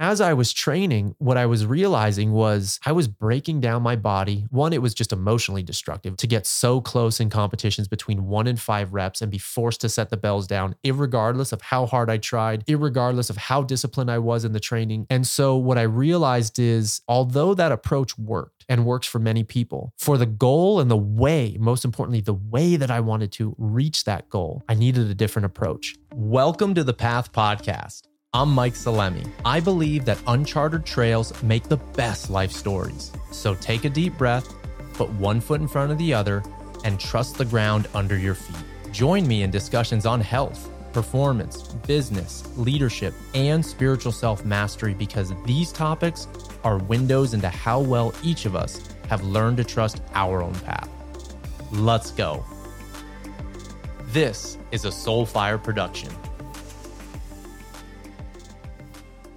as I was training, what I was realizing was I was breaking down my body. One, it was just emotionally destructive to get so close in competitions between one and five reps and be forced to set the bells down, regardless of how hard I tried, regardless of how disciplined I was in the training. And so, what I realized is although that approach worked and works for many people, for the goal and the way, most importantly, the way that I wanted to reach that goal, I needed a different approach. Welcome to the Path Podcast. I'm Mike Salemi. I believe that uncharted trails make the best life stories. So take a deep breath, put one foot in front of the other, and trust the ground under your feet. Join me in discussions on health, performance, business, leadership, and spiritual self mastery because these topics are windows into how well each of us have learned to trust our own path. Let's go. This is a Soulfire production.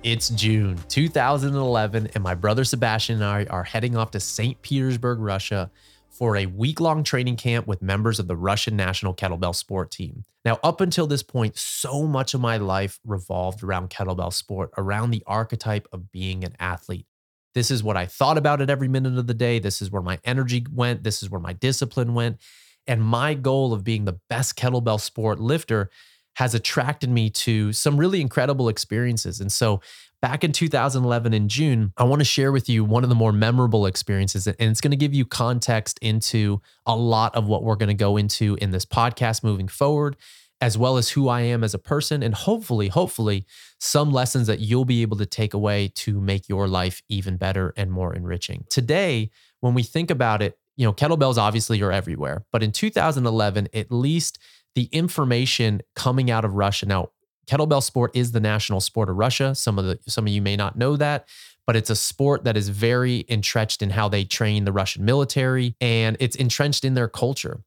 It's June 2011, and my brother Sebastian and I are heading off to St. Petersburg, Russia for a week long training camp with members of the Russian national kettlebell sport team. Now, up until this point, so much of my life revolved around kettlebell sport, around the archetype of being an athlete. This is what I thought about it every minute of the day. This is where my energy went. This is where my discipline went. And my goal of being the best kettlebell sport lifter has attracted me to some really incredible experiences. And so back in 2011 in June, I want to share with you one of the more memorable experiences. And it's going to give you context into a lot of what we're going to go into in this podcast moving forward, as well as who I am as a person. And hopefully, hopefully, some lessons that you'll be able to take away to make your life even better and more enriching. Today, when we think about it, you know, kettlebells obviously are everywhere, but in 2011, at least the information coming out of Russia. Now, kettlebell sport is the national sport of Russia. Some of the some of you may not know that, but it's a sport that is very entrenched in how they train the Russian military and it's entrenched in their culture.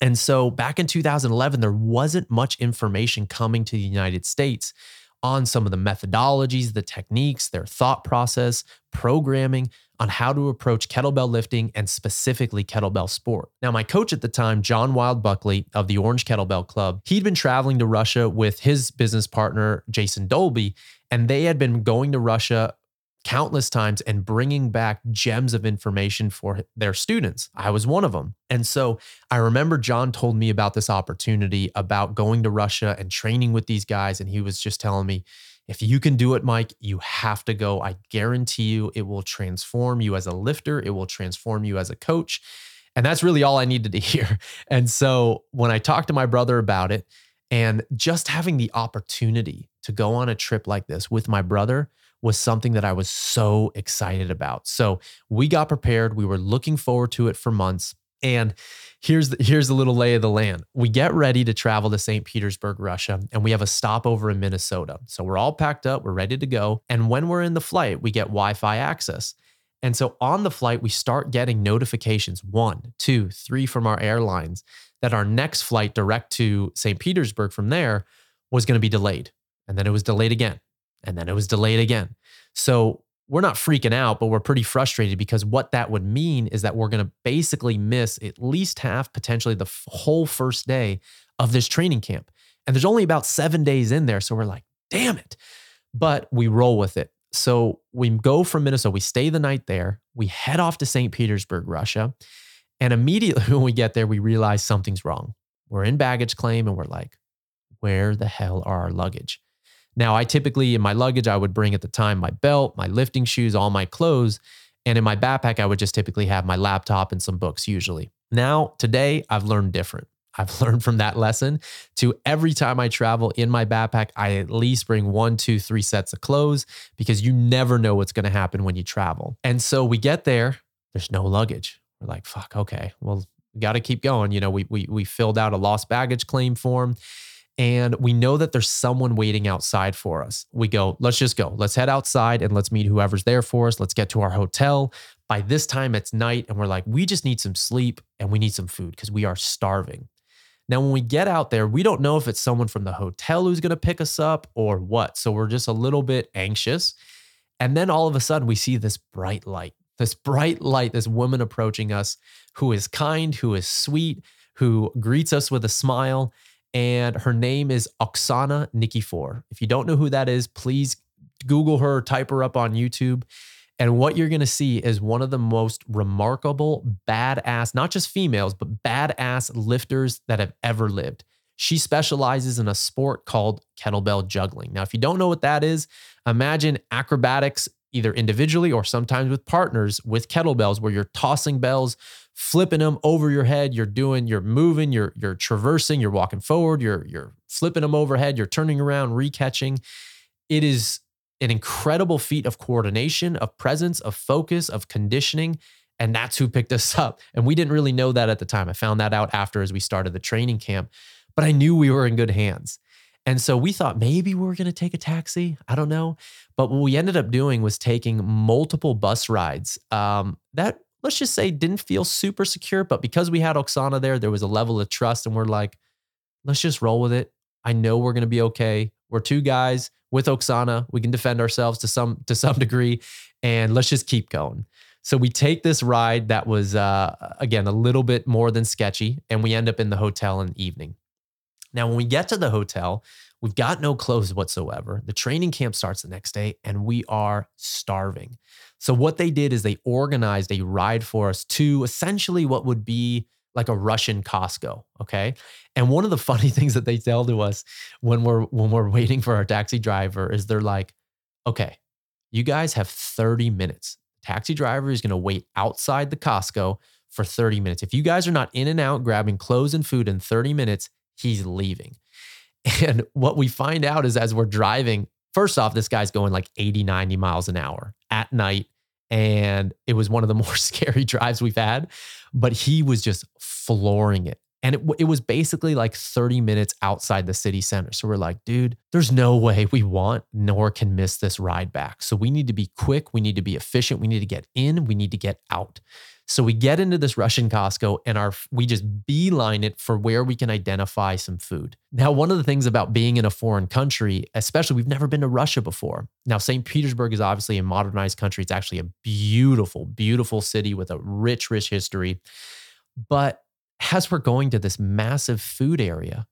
And so back in 2011 there wasn't much information coming to the United States on some of the methodologies, the techniques, their thought process, programming on how to approach kettlebell lifting and specifically kettlebell sport. Now, my coach at the time, John Wild Buckley of the Orange Kettlebell Club, he'd been traveling to Russia with his business partner, Jason Dolby, and they had been going to Russia countless times and bringing back gems of information for their students. I was one of them. And so I remember John told me about this opportunity about going to Russia and training with these guys. And he was just telling me, if you can do it, Mike, you have to go. I guarantee you it will transform you as a lifter, it will transform you as a coach. And that's really all I needed to hear. And so when I talked to my brother about it, and just having the opportunity to go on a trip like this with my brother was something that I was so excited about. So we got prepared. We were looking forward to it for months. And here's the, here's a little lay of the land. We get ready to travel to St. Petersburg, Russia, and we have a stopover in Minnesota. So we're all packed up, we're ready to go. And when we're in the flight, we get Wi-Fi access. And so on the flight, we start getting notifications one, two, three from our airlines that our next flight direct to St. Petersburg from there was going to be delayed. And then it was delayed again and then it was delayed again. So we're not freaking out, but we're pretty frustrated because what that would mean is that we're going to basically miss at least half, potentially the whole first day of this training camp. And there's only about seven days in there. So we're like, damn it. But we roll with it. So we go from Minnesota, we stay the night there, we head off to St. Petersburg, Russia. And immediately when we get there, we realize something's wrong. We're in baggage claim and we're like, where the hell are our luggage? Now, I typically in my luggage, I would bring at the time my belt, my lifting shoes, all my clothes. And in my backpack, I would just typically have my laptop and some books usually. Now, today, I've learned different. I've learned from that lesson to every time I travel in my backpack, I at least bring one, two, three sets of clothes because you never know what's going to happen when you travel. And so we get there, there's no luggage. We're like, fuck, okay, well, we got to keep going. You know, we, we, we filled out a lost baggage claim form and we know that there's someone waiting outside for us. We go, let's just go. Let's head outside and let's meet whoever's there for us. Let's get to our hotel. By this time, it's night, and we're like, we just need some sleep and we need some food because we are starving. Now, when we get out there, we don't know if it's someone from the hotel who's going to pick us up or what. So we're just a little bit anxious. And then all of a sudden, we see this bright light, this bright light, this woman approaching us who is kind, who is sweet, who greets us with a smile and her name is Oksana Nikifor. If you don't know who that is, please Google her, type her up on YouTube. And what you're going to see is one of the most remarkable, badass, not just females, but badass lifters that have ever lived. She specializes in a sport called kettlebell juggling. Now, if you don't know what that is, imagine acrobatics either individually or sometimes with partners with kettlebells where you're tossing bells, flipping them over your head, you're doing you're moving, you're you're traversing, you're walking forward, you're you're flipping them overhead, you're turning around, recatching. It is an incredible feat of coordination, of presence, of focus, of conditioning. And that's who picked us up. And we didn't really know that at the time. I found that out after as we started the training camp, but I knew we were in good hands. And so we thought maybe we were going to take a taxi. I don't know. But what we ended up doing was taking multiple bus rides um, that, let's just say, didn't feel super secure. But because we had Oksana there, there was a level of trust. And we're like, let's just roll with it. I know we're to be okay. We're two guys with Oksana. We can defend ourselves to some to some degree, and let's just keep going. So we take this ride that was uh, again a little bit more than sketchy, and we end up in the hotel in the evening. Now, when we get to the hotel, we've got no clothes whatsoever. The training camp starts the next day, and we are starving. So what they did is they organized a ride for us to essentially what would be like a Russian Costco. Okay. And one of the funny things that they tell to us when we're when we're waiting for our taxi driver is they're like, okay, you guys have 30 minutes. Taxi driver is going to wait outside the Costco for 30 minutes. If you guys are not in and out grabbing clothes and food in 30 minutes, he's leaving. And what we find out is as we're driving, first off, this guy's going like 80, 90 miles an hour at night. And it was one of the more scary drives we've had, but he was just flooring it. And it, it was basically like 30 minutes outside the city center. So we're like, dude, there's no way we want nor can miss this ride back. So we need to be quick. We need to be efficient. We need to get in. We need to get out. So we get into this Russian Costco and our we just beeline it for where we can identify some food. Now, one of the things about being in a foreign country, especially we've never been to Russia before. Now, St. Petersburg is obviously a modernized country. It's actually a beautiful, beautiful city with a rich, rich history. But as we're going to this massive food area,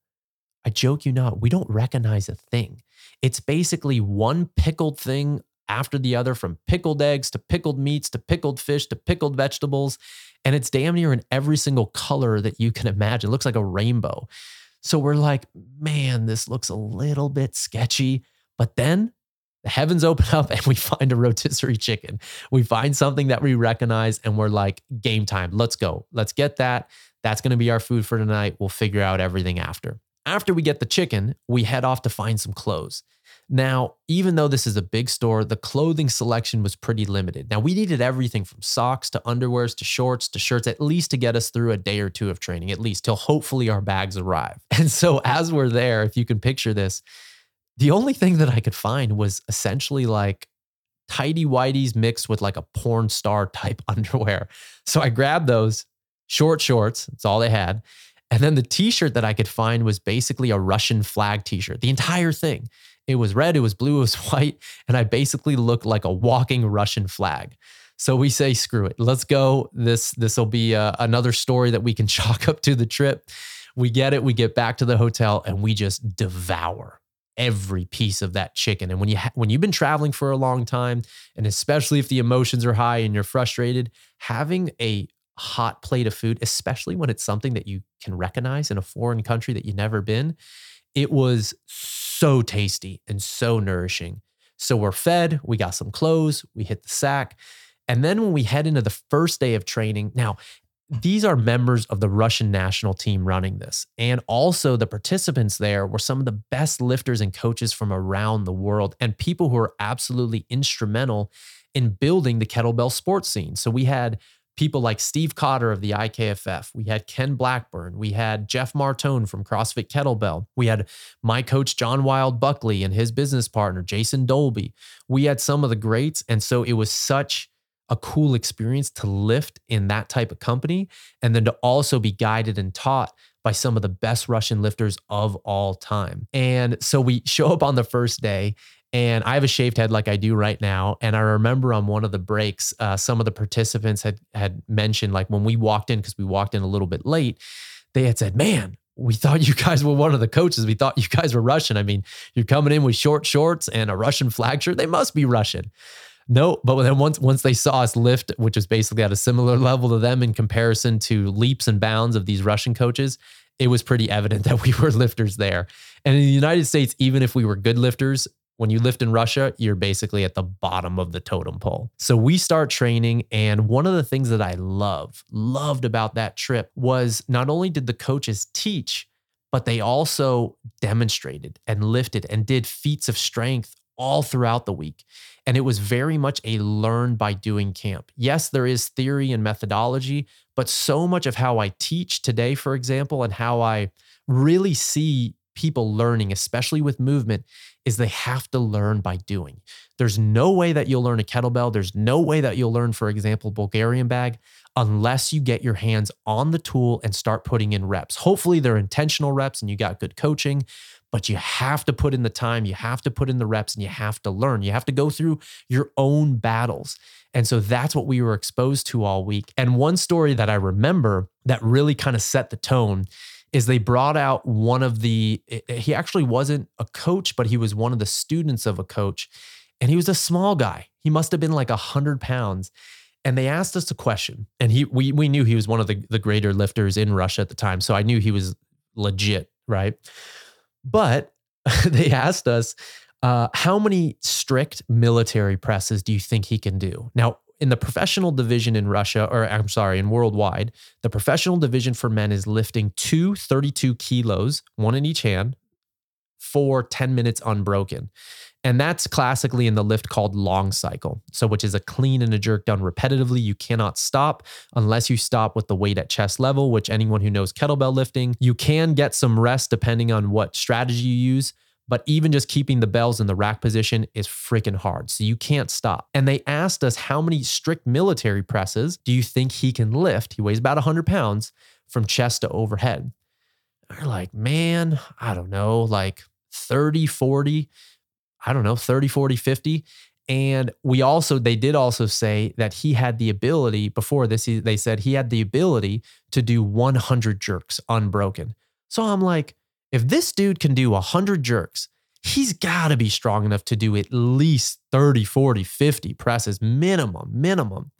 I joke you not, we don't recognize a thing. It's basically one pickled thing after the other from pickled eggs to pickled meats to pickled fish to pickled vegetables. And it's damn near in every single color that you can imagine. It looks like a rainbow. So we're like, man, this looks a little bit sketchy. But then the heavens open up and we find a rotisserie chicken. We find something that we recognize and we're like, game time. Let's go. Let's get that. That's going to be our food for tonight. We'll figure out everything after. After we get the chicken, we head off to find some clothes. Now, even though this is a big store, the clothing selection was pretty limited. Now, we needed everything from socks to underwears to shorts to shirts, at least to get us through a day or two of training, at least till hopefully our bags arrive. And so, as we're there, if you can picture this, the only thing that I could find was essentially like tidy whities mixed with like a porn star type underwear. So I grabbed those short shorts, that's all they had. And then the t shirt that I could find was basically a Russian flag t shirt, the entire thing. It was red, it was blue, it was white, and I basically looked like a walking Russian flag. So we say, screw it, let's go. This this will be uh, another story that we can chalk up to the trip. We get it. We get back to the hotel and we just devour every piece of that chicken. And when you ha- when you've been traveling for a long time, and especially if the emotions are high and you're frustrated, having a hot plate of food, especially when it's something that you can recognize in a foreign country that you've never been, it was so tasty and so nourishing. So we're fed, we got some clothes, we hit the sack. And then when we head into the first day of training, now these are members of the Russian national team running this. And also, the participants there were some of the best lifters and coaches from around the world and people who are absolutely instrumental in building the kettlebell sports scene. So, we had people like Steve Cotter of the IKFF. We had Ken Blackburn. We had Jeff Martone from CrossFit Kettlebell. We had my coach, John Wild Buckley, and his business partner, Jason Dolby. We had some of the greats. And so it was such a cool experience to lift in that type of company and then to also be guided and taught by some of the best Russian lifters of all time. And so we show up on the first day and I have a shaved head like I do right now. And I remember on one of the breaks, uh, some of the participants had had mentioned like when we walked in because we walked in a little bit late, they had said, "Man, we thought you guys were one of the coaches. We thought you guys were Russian. I mean, you're coming in with short shorts and a Russian flag shirt. They must be Russian. No, but then once once they saw us lift, which is basically at a similar level to them in comparison to leaps and bounds of these Russian coaches, it was pretty evident that we were lifters there. And in the United States, even if we were good lifters, when you lift in Russia, you're basically at the bottom of the totem pole. So we start training. And one of the things that I love, loved about that trip was not only did the coaches teach, but they also demonstrated and lifted and did feats of strength all throughout the week. And it was very much a learn by doing camp. Yes, there is theory and methodology, but so much of how I teach today, for example, and how I really see people learning, especially with movement, is they have to learn by doing. There's no way that you'll learn a kettlebell. There's no way that you'll learn, for example, Bulgarian bag, unless you get your hands on the tool and start putting in reps. Hopefully, they're intentional reps and you got good coaching but you have to put in the time, you have to put in the reps, and you have to learn. You have to go through your own battles. And so that's what we were exposed to all week. And one story that I remember that really kind of set the tone is they brought out one of the, he actually wasn't a coach, but he was one of the students of a coach. And he was a small guy. He must have been like 100 pounds. And they asked us a question. And he we, we knew he was one of the, the greater lifters in Russia at the time. So I knew he was legit, right? But they asked us, uh, how many strict military presses do you think he can do? Now, in the professional division in Russia, or I'm sorry, in worldwide, the professional division for men is lifting two 32 kilos, one in each hand, for 10 minutes unbroken. And that's classically in the lift called long cycle. So, which is a clean and a jerk done repetitively. You cannot stop unless you stop with the weight at chest level, which anyone who knows kettlebell lifting, you can get some rest depending on what strategy you use. But even just keeping the bells in the rack position is freaking hard. So you can't stop. And they asked us how many strict military presses do you think he can lift? He weighs about 100 pounds from chest to overhead. They're like, man, I don't know, like 30, 40. I don't know, 30, 40, 50. And we also, they did also say that he had the ability, before this, he, they said he had the ability to do 100 jerks unbroken. So I'm like, if this dude can do 100 jerks, he's got to be strong enough to do at least 30, 40, 50 presses, minimum, minimum.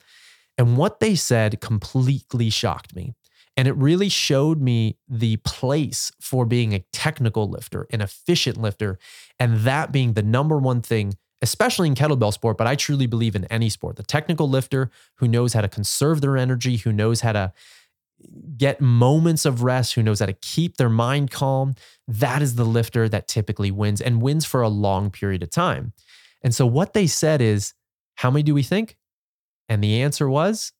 And what they said completely shocked me. And it really showed me the place for being a technical lifter, an efficient lifter, and that being the number one thing, especially in kettlebell sport, but I truly believe in any sport. The technical lifter who knows how to conserve their energy, who knows how to get moments of rest, who knows how to keep their mind calm, that is the lifter that typically wins and wins for a long period of time. And so what they said is, how many do we think? And the answer was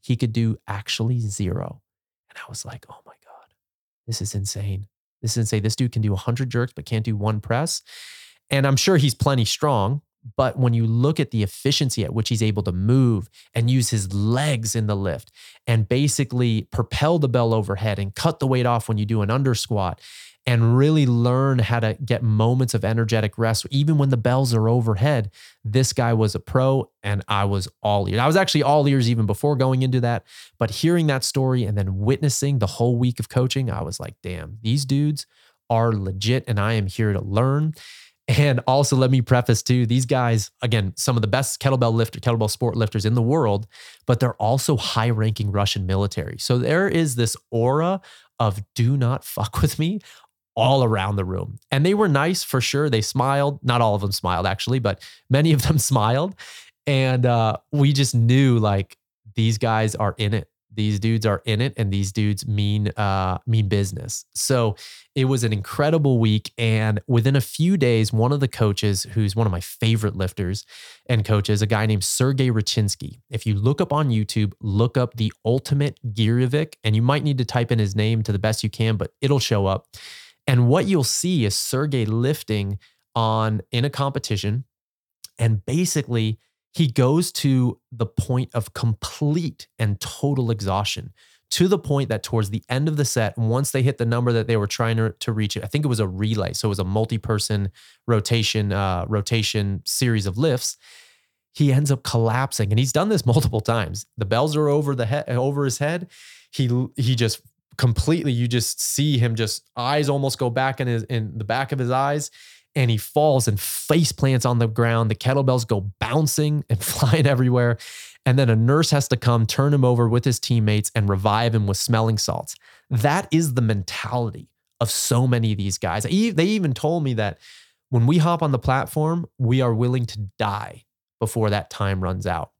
he could do actually zero. And I was like, oh my God, this is insane. This is insane. This dude can do 100 jerks, but can't do one press. And I'm sure he's plenty strong. But when you look at the efficiency at which he's able to move and use his legs in the lift and basically propel the bell overhead and cut the weight off when you do an under squat and really learn how to get moments of energetic rest. Even when the bells are overhead, this guy was a pro and I was all ears. I was actually all ears even before going into that. But hearing that story and then witnessing the whole week of coaching, I was like, damn, these dudes are legit and I am here to learn. And also, let me preface too, these guys, again, some of the best kettlebell lifter, kettlebell sport lifters in the world, but they're also high ranking Russian military. So there is this aura of do not fuck with me all around the room. And they were nice for sure. They smiled. Not all of them smiled, actually, but many of them smiled. And uh, we just knew like these guys are in it. These dudes are in it, and these dudes mean uh, mean business. So it was an incredible week, and within a few days, one of the coaches, who's one of my favorite lifters and coaches, a guy named Sergey Rachinskiy. If you look up on YouTube, look up the Ultimate Girevik, and you might need to type in his name to the best you can, but it'll show up. And what you'll see is Sergey lifting on in a competition. And basically, he goes to the point of complete and total exhaustion to the point that towards the end of the set, once they hit the number that they were trying to, to reach, I think it was a relay. So it was a multi-person rotation, uh, rotation series of lifts. He ends up collapsing, and he's done this multiple times. The bells are over the head, over his head. He he just completely you just see him just eyes almost go back in his in the back of his eyes and he falls and face plants on the ground. The kettlebells go bouncing and flying everywhere. And then a nurse has to come, turn him over with his teammates, and revive him with smelling salts. That is the mentality of so many of these guys. They even told me that when we hop on the platform, we are willing to die before that time runs out.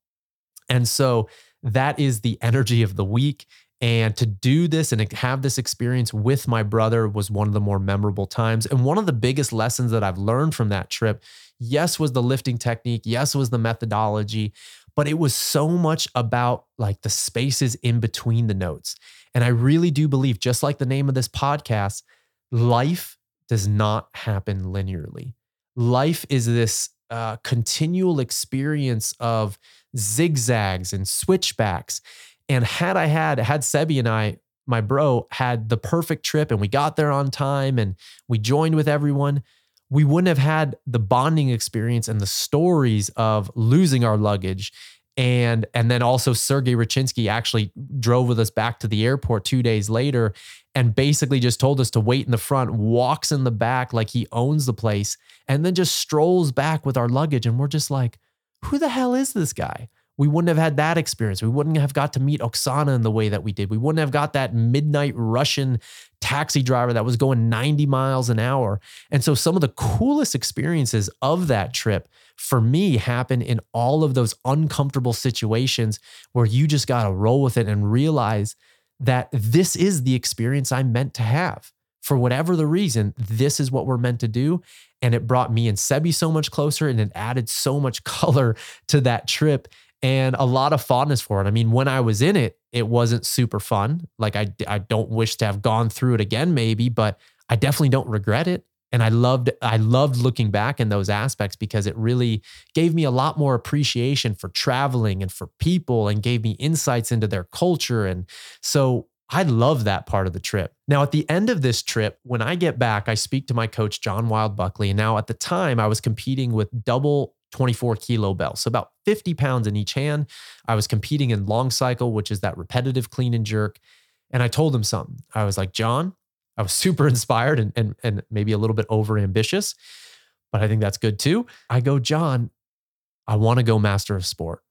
And so that is the energy of the week. And to do this and have this experience with my brother was one of the more memorable times. And one of the biggest lessons that I've learned from that trip, yes, was the lifting technique, yes, was the methodology, but it was so much about like the spaces in between the notes. And I really do believe, just like the name of this podcast, life does not happen linearly. Life is this uh, continual experience of zigzags and switchbacks. And had I had, had Sebi and I, my bro, had the perfect trip and we got there on time and we joined with everyone, we wouldn't have had the bonding experience and the stories of losing our luggage. And and then also Sergey Rachinskiy actually drove with us back to the airport two days later and basically just told us to wait in the front, walks in the back like he owns the place, and then just strolls back with our luggage. And we're just like, who the hell is this guy? We wouldn't have had that experience. We wouldn't have got to meet Oksana in the way that we did. We wouldn't have got that midnight Russian taxi driver that was going 90 miles an hour. And so some of the coolest experiences of that trip for me happen in all of those uncomfortable situations where you just got to roll with it and realize that this is the experience I'm meant to have. For whatever the reason, this is what we're meant to do. And it brought me and Sebi so much closer and it added so much color to that trip and a lot of fondness for it. I mean, when I was in it, it wasn't super fun. Like I I don't wish to have gone through it again maybe, but I definitely don't regret it. And I loved I loved looking back in those aspects because it really gave me a lot more appreciation for traveling and for people and gave me insights into their culture and so I love that part of the trip. Now, at the end of this trip, when I get back, I speak to my coach, John Wild Buckley. And now at the time, I was competing with double 24 kilo bells, so about 50 pounds in each hand. I was competing in long cycle, which is that repetitive clean and jerk. And I told him something. I was like, John, I was super inspired and, and, and maybe a little bit over ambitious, but I think that's good too. I go, John, I want to go master of sport.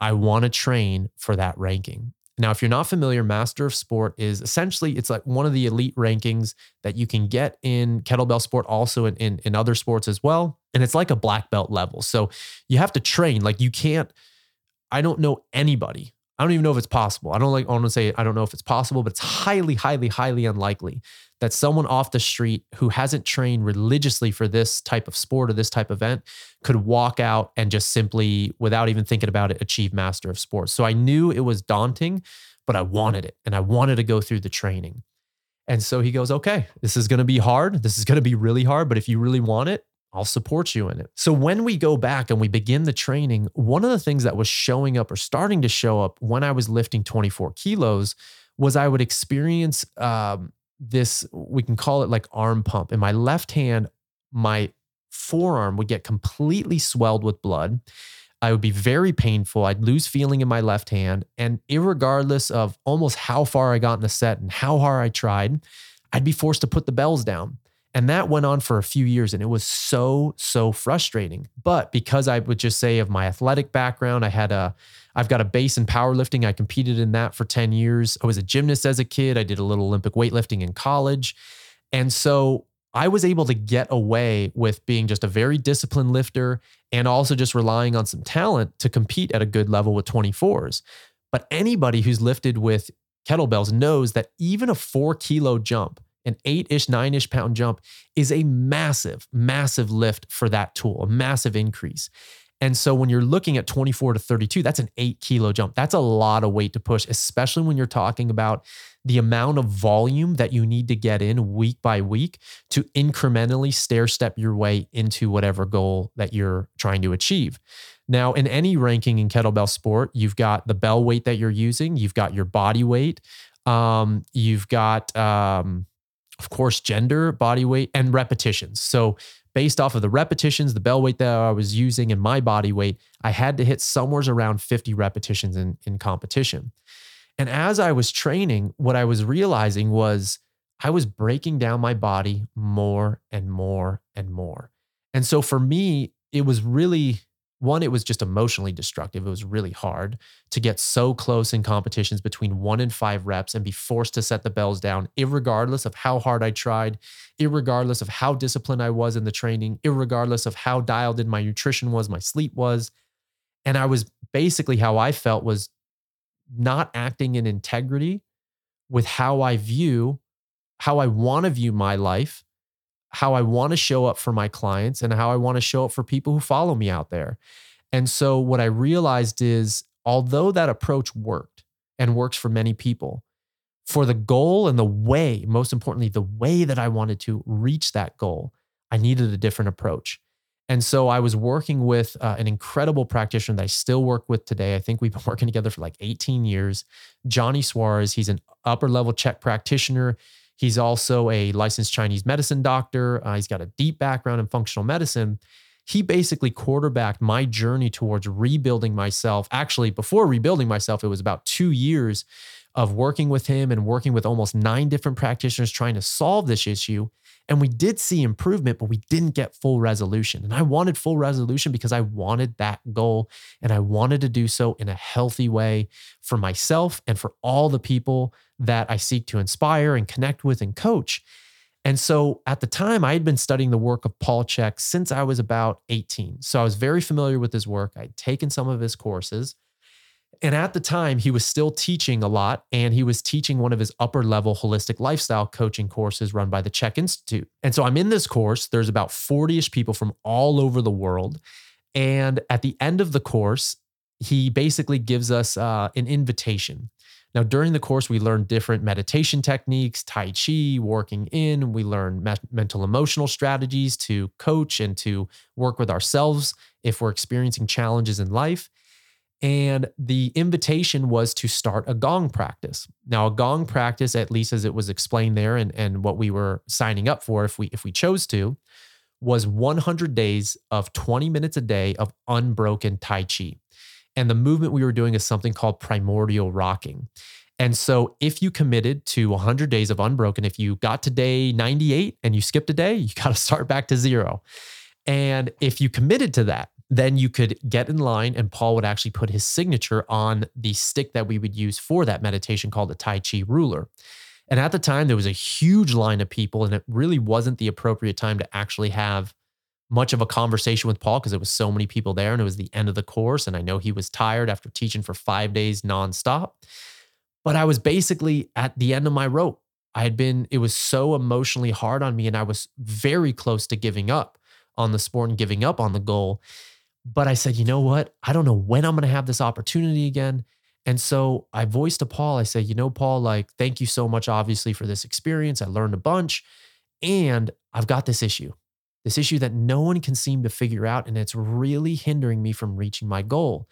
I want to train for that ranking. Now, if you're not familiar, Master of Sport is essentially it's like one of the elite rankings that you can get in kettlebell sport, also in, in, in other sports as well. And it's like a black belt level. So you have to train. Like you can't, I don't know anybody. I don't even know if it's possible. I don't like I want to say I don't know if it's possible, but it's highly, highly, highly unlikely that someone off the street who hasn't trained religiously for this type of sport or this type of event could walk out and just simply, without even thinking about it, achieve master of sports. So I knew it was daunting, but I wanted it and I wanted to go through the training. And so he goes, okay, this is going to be hard. This is going to be really hard, but if you really want it, I'll support you in it. So when we go back and we begin the training, one of the things that was showing up or starting to show up when I was lifting 24 kilos was I would experience um, this, we can call it like arm pump. In my left hand, my forearm would get completely swelled with blood. I would be very painful. I'd lose feeling in my left hand. And regardless of almost how far I got in the set and how hard I tried, I'd be forced to put the bells down. And that went on for a few years and it was so, so frustrating. But because I would just say of my athletic background, I had a, I've got a base in powerlifting. I competed in that for 10 years. I was a gymnast as a kid. I did a little Olympic weightlifting in college. And so I was able to get away with being just a very disciplined lifter and also just relying on some talent to compete at a good level with 24s. But anybody who's lifted with kettlebells knows that even a four kilo jump, an eight ish, nine ish pound jump is a massive, massive lift for that tool, a massive increase. And so when you're looking at 24 to 32, that's an eight kilo jump. That's a lot of weight to push, especially when you're talking about the amount of volume that you need to get in week by week to incrementally stair step your way into whatever goal that you're trying to achieve. Now, in any ranking in kettlebell sport, you've got the bell weight that you're using, you've got your body weight, um, you've got, um, of course, gender, body weight, and repetitions. So based off of the repetitions, the bell weight that I was using, and my body weight, I had to hit somewhere around 50 repetitions in, in competition. And as I was training, what I was realizing was I was breaking down my body more and more and more. And so for me, it was really one, it was just emotionally destructive. It was really hard to get so close in competitions between one and five reps and be forced to set the bells down, regardless of how hard I tried, regardless of how disciplined I was in the training, regardless of how dialed in my nutrition was, my sleep was. And I was basically how I felt was not acting in integrity with how I view, how I want to view my life how I want to show up for my clients and how I want to show up for people who follow me out there. And so what I realized is although that approach worked and works for many people, for the goal and the way, most importantly, the way that I wanted to reach that goal, I needed a different approach. And so I was working with uh, an incredible practitioner that I still work with today. I think we've been working together for like 18 years. Johnny Suarez, he's an upper level CHEK practitioner. He's also a licensed Chinese medicine doctor. Uh, he's got a deep background in functional medicine. He basically quarterbacked my journey towards rebuilding myself. Actually, before rebuilding myself, it was about two years of working with him and working with almost nine different practitioners trying to solve this issue. And we did see improvement, but we didn't get full resolution. And I wanted full resolution because I wanted that goal and I wanted to do so in a healthy way for myself and for all the people that I seek to inspire and connect with and coach. And so at the time, I had been studying the work of Paul Chek since I was about 18. So I was very familiar with his work. I'd taken some of his courses. And at the time, he was still teaching a lot, and he was teaching one of his upper level holistic lifestyle coaching courses run by the CHEK Institute. And so I'm in this course. There's about 40 ish people from all over the world. And at the end of the course, he basically gives us uh, an invitation. Now, during the course, we learn different meditation techniques, Tai Chi, working in. We learn me- mental emotional strategies to coach and to work with ourselves if we're experiencing challenges in life. And the invitation was to start a gong practice. Now, a gong practice, at least as it was explained there and, and what we were signing up for if we if we chose to, was 100 days of 20 minutes a day of unbroken Tai Chi. And the movement we were doing is something called primordial rocking. And so if you committed to 100 days of unbroken, if you got to day 98 and you skipped a day, you got to start back to zero. And if you committed to that, then you could get in line and Paul would actually put his signature on the stick that we would use for that meditation called the Tai Chi ruler. And at the time, there was a huge line of people, and it really wasn't the appropriate time to actually have much of a conversation with Paul because it was so many people there and it was the end of the course. And I know he was tired after teaching for five days nonstop. But I was basically at the end of my rope. I had been, it was so emotionally hard on me, and I was very close to giving up on the sport and giving up on the goal. But I said, you know what? I don't know when I'm going to have this opportunity again. And so I voiced to Paul, I said, you know, Paul, like, thank you so much, obviously, for this experience. I learned a bunch. And I've got this issue, this issue that no one can seem to figure out. And it's really hindering me from reaching my goal.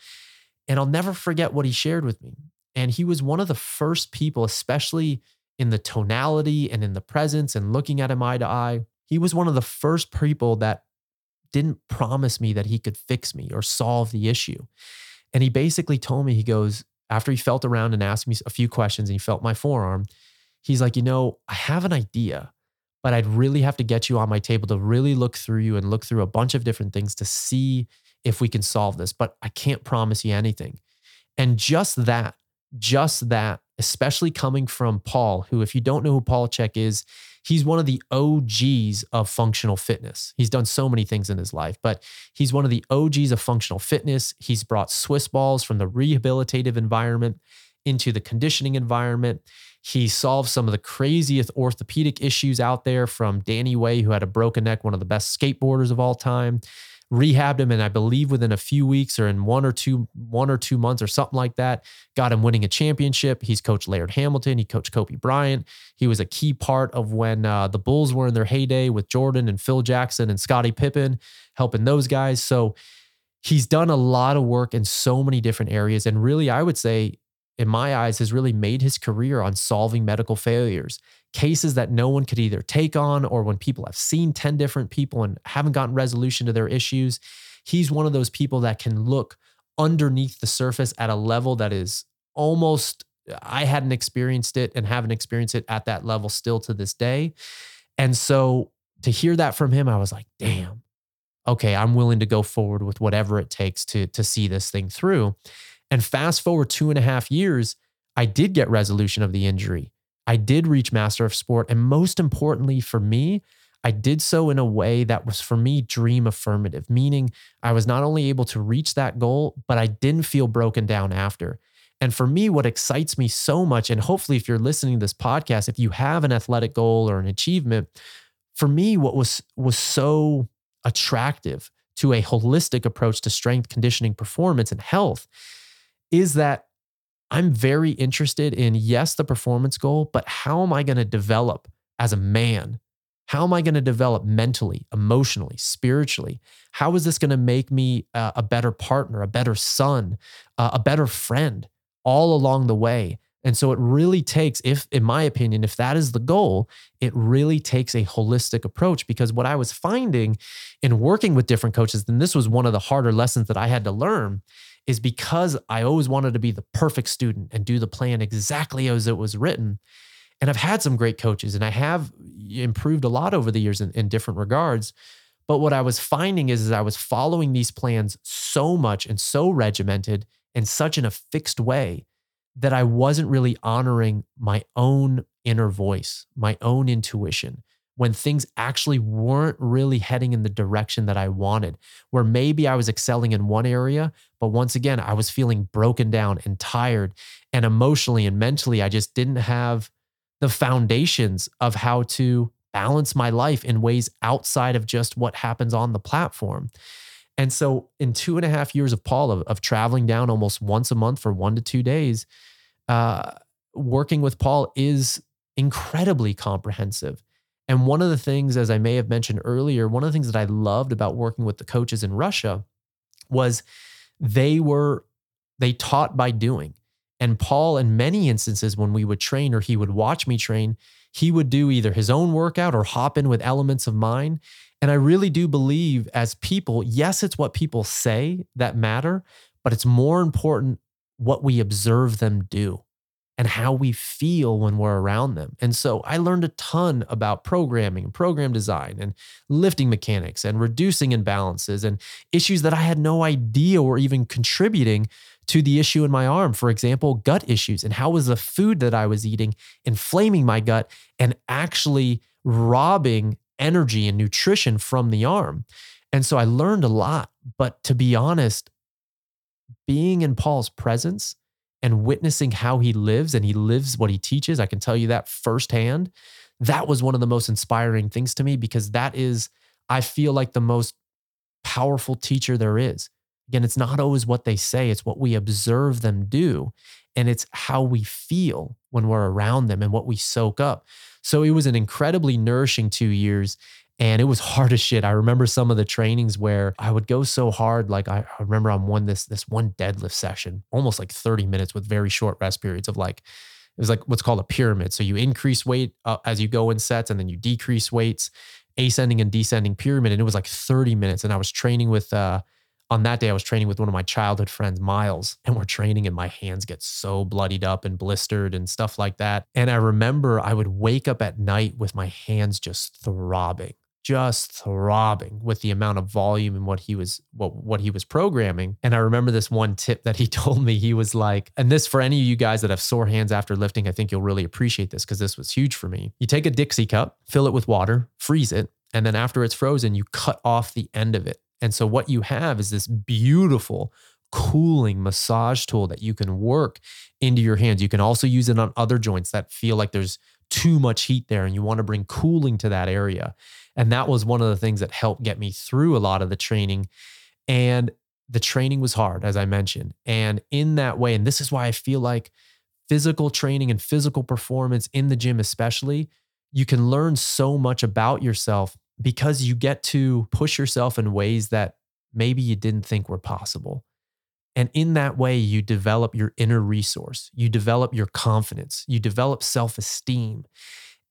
And I'll never forget what he shared with me. And he was one of the first people, especially in the tonality and in the presence and looking at him eye to eye. He was one of the first people that didn't promise me that he could fix me or solve the issue. And he basically told me, he goes, after he felt around and asked me a few questions and he felt my forearm, he's like, you know, I have an idea, but I'd really have to get you on my table to really look through you and look through a bunch of different things to see if we can solve this. But I can't promise you anything. And just that, just that, especially coming from Paul, who, if you don't know who Paul Chek is, he's one of the OGs of functional fitness. He's done so many things in his life, but he's one of the OGs of functional fitness. He's brought Swiss balls from the rehabilitative environment into the conditioning environment. He solved some of the craziest orthopedic issues out there from Danny Way, who had a broken neck, one of the best skateboarders of all time rehabbed him and I believe within a few weeks or in one or two one or two months or something like that got him winning a championship. He's coached Laird Hamilton. He coached Kobe Bryant. He was a key part of when uh, the Bulls were in their heyday with Jordan and Phil Jackson and Scottie Pippen helping those guys. So he's done a lot of work in so many different areas and really I would say in my eyes has really made his career on solving medical failures cases that no one could either take on or when people have seen 10 different people and haven't gotten resolution to their issues. He's one of those people that can look underneath the surface at a level that is almost I hadn't experienced it and haven't experienced it at that level still to this day. And so to hear that from him, I was like, damn, okay, I'm willing to go forward with whatever it takes to, to see this thing through. And fast forward two and a half years, I did get resolution of the injury. I did reach master of sport. And most importantly for me, I did so in a way that was for me dream affirmative, meaning I was not only able to reach that goal, but I didn't feel broken down after. And for me, what excites me so much, and hopefully, if you're listening to this podcast, if you have an athletic goal or an achievement, for me, what was was so attractive to a holistic approach to strength, conditioning, performance, and health is that I'm very interested in yes, the performance goal, but how am I going to develop as a man how am I going to develop mentally, emotionally, spiritually? How is this going to make me a, better partner, a better son, uh, a better friend all along the way? And so it really takes, if, in my opinion, if that is the goal, it really takes a holistic approach. Because what I was finding in working with different coaches, and this was one of the harder lessons that I had to learn, is because I always wanted to be the perfect student and do the plan exactly as it was written and I've had some great coaches and I have improved a lot over the years in, in different regards. But what I was finding is, is I was following these plans so much and so regimented and such in a fixed way that I wasn't really honoring my own inner voice, my own intuition, when things actually weren't really heading in the direction that I wanted, where maybe I was excelling in one area, but once again, I was feeling broken down and tired and emotionally and mentally, I just didn't have the foundations of how to balance my life in ways outside of just what happens on the platform. And so, in two and a half years of Paul, of, of traveling down almost once a month for one to two days, uh, working with Paul is incredibly comprehensive. And one of the things, as I may have mentioned earlier, one of the things that I loved about working with the coaches in Russia was they were, they taught by doing. And Paul, in many instances, when we would train or he would watch me train, he would do either his own workout or hop in with elements of mine. And I really do believe, as people, yes, it's what people say that matter, but it's more important what we observe them do and how we feel when we're around them. And so I learned a ton about programming and program design and lifting mechanics and reducing imbalances and issues that I had no idea were even contributing to the issue in my arm. For example, gut issues and how was the food that I was eating inflaming my gut and actually robbing energy and nutrition from the arm. And so I learned a lot. But to be honest, being in Paul's presence and witnessing how he lives and he lives what he teaches, I can tell you that firsthand. That was one of the most inspiring things to me because that is, I feel like the most powerful teacher there is. Again, it's not always what they say, it's what we observe them do. And it's how we feel when we're around them and what we soak up. So it was an incredibly nourishing two years. And it was hard as shit. I remember some of the trainings where I would go so hard. Like I, I remember on one this this one deadlift session, almost like 30 minutes with very short rest periods of like it was like what's called a pyramid. So you increase weight uh, as you go in sets and then you decrease weights, ascending and descending pyramid. And it was like 30 minutes. And I was training with uh, on that day, I was training with one of my childhood friends, Miles, and we're training, and my hands get so bloodied up and blistered and stuff like that. And I remember I would wake up at night with my hands just throbbing, just throbbing with the amount of volume and what he was what what he was programming. And I remember this one tip that he told me. He was like, and this for any of you guys that have sore hands after lifting, I think you'll really appreciate this because this was huge for me. You take a Dixie cup, fill it with water, freeze it, and then after it's frozen, you cut off the end of it and so what you have is this beautiful cooling massage tool that you can work into your hands. You can also use it on other joints that feel like there's too much heat there and you want to bring cooling to that area. And that was one of the things that helped get me through a lot of the training. And the training was hard, as I mentioned. And in that way, and this is why I feel like physical training and physical performance in the gym, especially, you can learn so much about yourself because you get to push yourself in ways that maybe you didn't think were possible. And in that way, you develop your inner resource, you develop your confidence, you develop self esteem.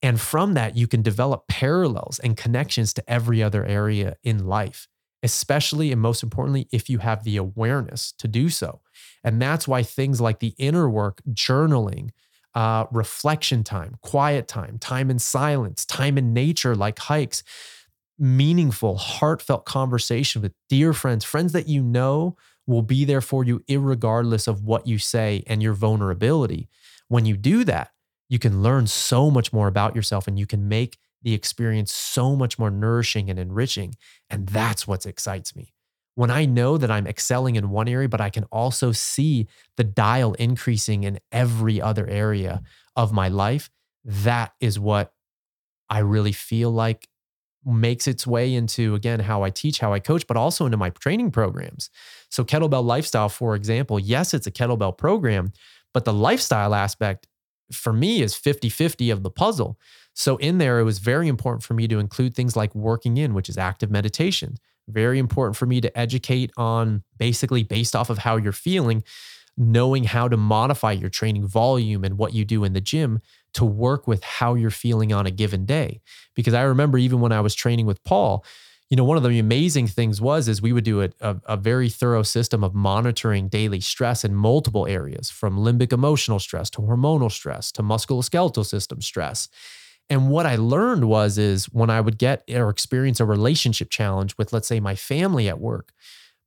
And from that, you can develop parallels and connections to every other area in life. especially and most importantly, if you have the awareness to do so. And that's why things like the inner work, journaling, uh, reflection time, quiet time, time in silence, time in nature, like hikes, meaningful, heartfelt conversation with dear friends, friends that you know will be there for you, regardless of what you say and your vulnerability. When you do that, you can learn so much more about yourself and you can make the experience so much more nourishing and enriching. And that's what excites me. When I know that I'm excelling in one area, but I can also see the dial increasing in every other area of my life, that is what I really feel like makes its way into again how I teach, how I coach, but also into my training programs. So kettlebell lifestyle for example, yes, it's a kettlebell program, but the lifestyle aspect for me is 50-50 of the puzzle. So in there it was very important for me to include things like working in, which is active meditation. Very important for me to educate on basically based off of how you're feeling, knowing how to modify your training volume and what you do in the gym to work with how you're feeling on a given day. Because I remember even when I was training with Paul, you know, one of the amazing things was is we would do a, a, a, very thorough system of monitoring daily stress in multiple areas, from limbic emotional stress to hormonal stress to musculoskeletal system stress. And what I learned was is when I would get or experience a relationship challenge with, let's say, my family at work,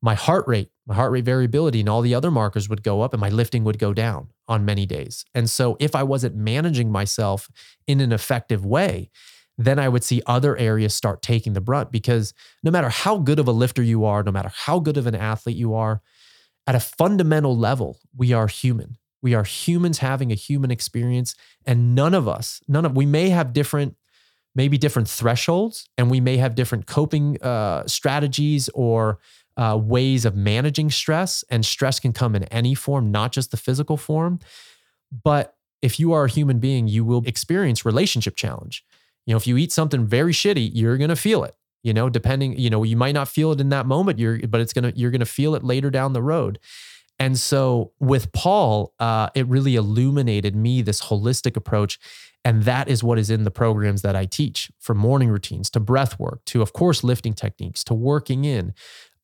my heart rate, my heart rate variability, and all the other markers would go up and my lifting would go down on many days. And so if I wasn't managing myself in an effective way, then I would see other areas start taking the brunt because no matter how good of a lifter you are, no matter how good of an athlete you are, at a fundamental level, we are human. We are humans having a human experience, and none of us, none of we may have different maybe different thresholds and we may have different coping uh, strategies or uh, ways of managing stress, and stress can come in any form, not just the physical form. But if you are a human being, you will experience relationship challenge. You know, if you eat something very shitty, you're gonna feel it. You know, depending, you know, you might not feel it in that moment, you're, but it's gonna, you're gonna feel it later down the road. And so with Paul, uh, it really illuminated me this holistic approach. And that is what is in the programs that I teach from morning routines to breath work to, of course, lifting techniques to working in,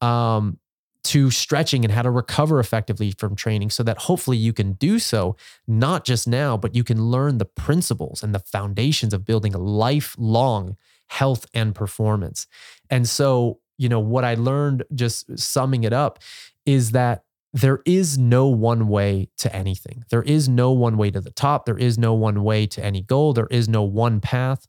um, to stretching and how to recover effectively from training so that hopefully you can do so not just now, but you can learn the principles and the foundations of building a lifelong health and performance. And so, you know, what I learned just summing it up is that there is no one way to anything. There is no one way to the top. There is no one way to any goal. There is no one path.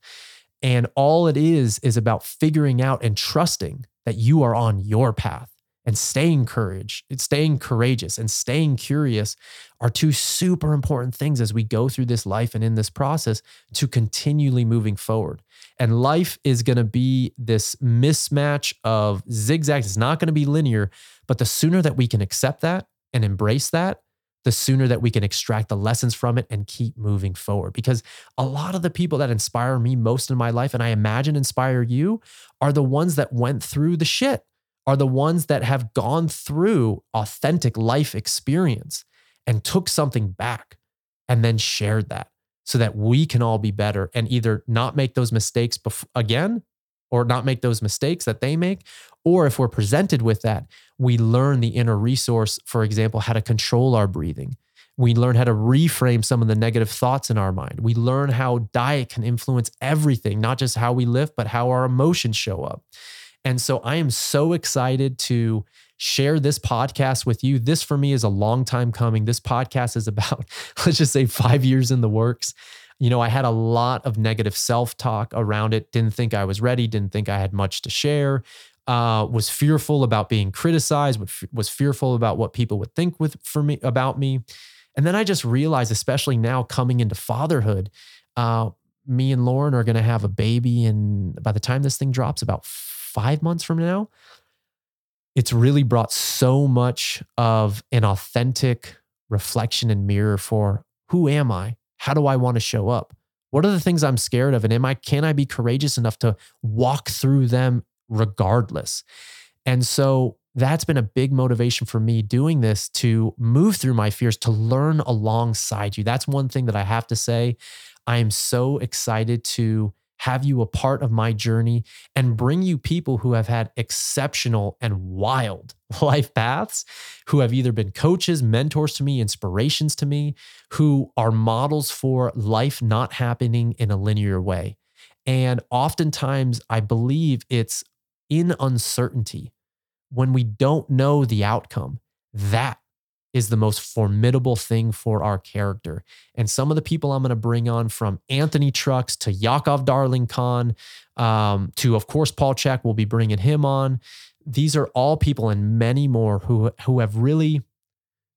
And all it is is about figuring out and trusting that you are on your path and staying courage, staying courageous and staying curious are two super important things as we go through this life and in this process to continually moving forward. And life is going to be this mismatch of zigzags. It's not going to be linear, but the sooner that we can accept that and embrace that, the sooner that we can extract the lessons from it and keep moving forward. Because a lot of the people that inspire me most in my life, and I imagine inspire you, are the ones that went through the shit, are the ones that have gone through authentic life experience and took something back and then shared that so that we can all be better and either not make those mistakes bef- again or not make those mistakes that they make. Or if we're presented with that, we learn the inner resource, for example, how to control our breathing. We learn how to reframe some of the negative thoughts in our mind. We learn how diet can influence everything, not just how we live, but how our emotions show up. And so I am so excited to share this podcast with you. This for me is a long time coming. This podcast is about, let's just say, five years in the works you know, I had a lot of negative self talk around it. Didn't think I was ready, didn't think I had much to share. Uh, was fearful about being criticized, was fearful about what people would think with for me about me. And then I just realized, especially now coming into fatherhood, uh, me and Lauren are going to have a baby. And by the time this thing drops, about five months from now, it's really brought so much of an authentic reflection and mirror for who am I? How do I want to show up? What are the things I'm scared of? And am I, can I be courageous enough to walk through them regardless? And so that's been a big motivation for me doing this to move through my fears, to learn alongside you. That's one thing that I have to say. I am so excited to have you a part of my journey, and bring you people who have had exceptional and wild life paths, who have either been coaches, mentors to me, inspirations to me, who are models for life not happening in a linear way. And oftentimes, I believe it's in uncertainty when we don't know the outcome. That is the most formidable thing for our character. And some of the people I'm going to bring on from Anthony Trucks to Ya'Acov Darling Khan um, to, of course, Paul Chek, we'll be bringing him on. These are all people and many more who, who have really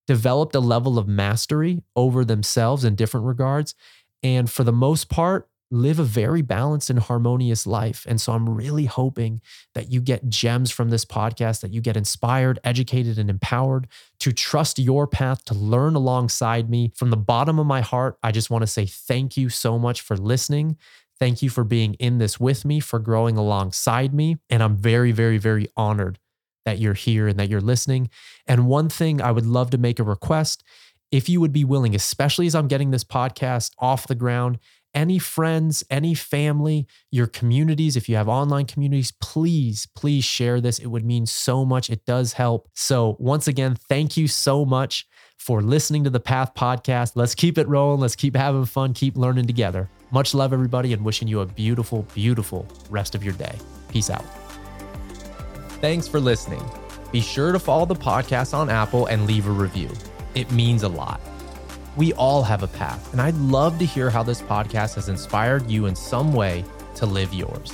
developed a level of mastery over themselves in different regards. And for the most part, live a very balanced and harmonious life. And so I'm really hoping that you get gems from this podcast, that you get inspired, educated, and empowered to trust your path, to learn alongside me. From the bottom of my heart, I just want to say thank you so much for listening. Thank you for being in this with me, for growing alongside me. And I'm very, very, very honored that you're here and that you're listening. And one thing I would love to make a request if you would be willing, especially as I'm getting this podcast off the ground any friends, any family, your communities, if you have online communities, please, please share this. It would mean so much. It does help. So, once again, thank you so much for listening to the Path podcast. Let's keep it rolling. Let's keep having fun, keep learning together. Much love, everybody, and wishing you a beautiful, beautiful rest of your day. Peace out. Thanks for listening. Be sure to follow the podcast on Apple and leave a review. It means a lot. We all have a path, and I'd love to hear how this podcast has inspired you in some way to live yours.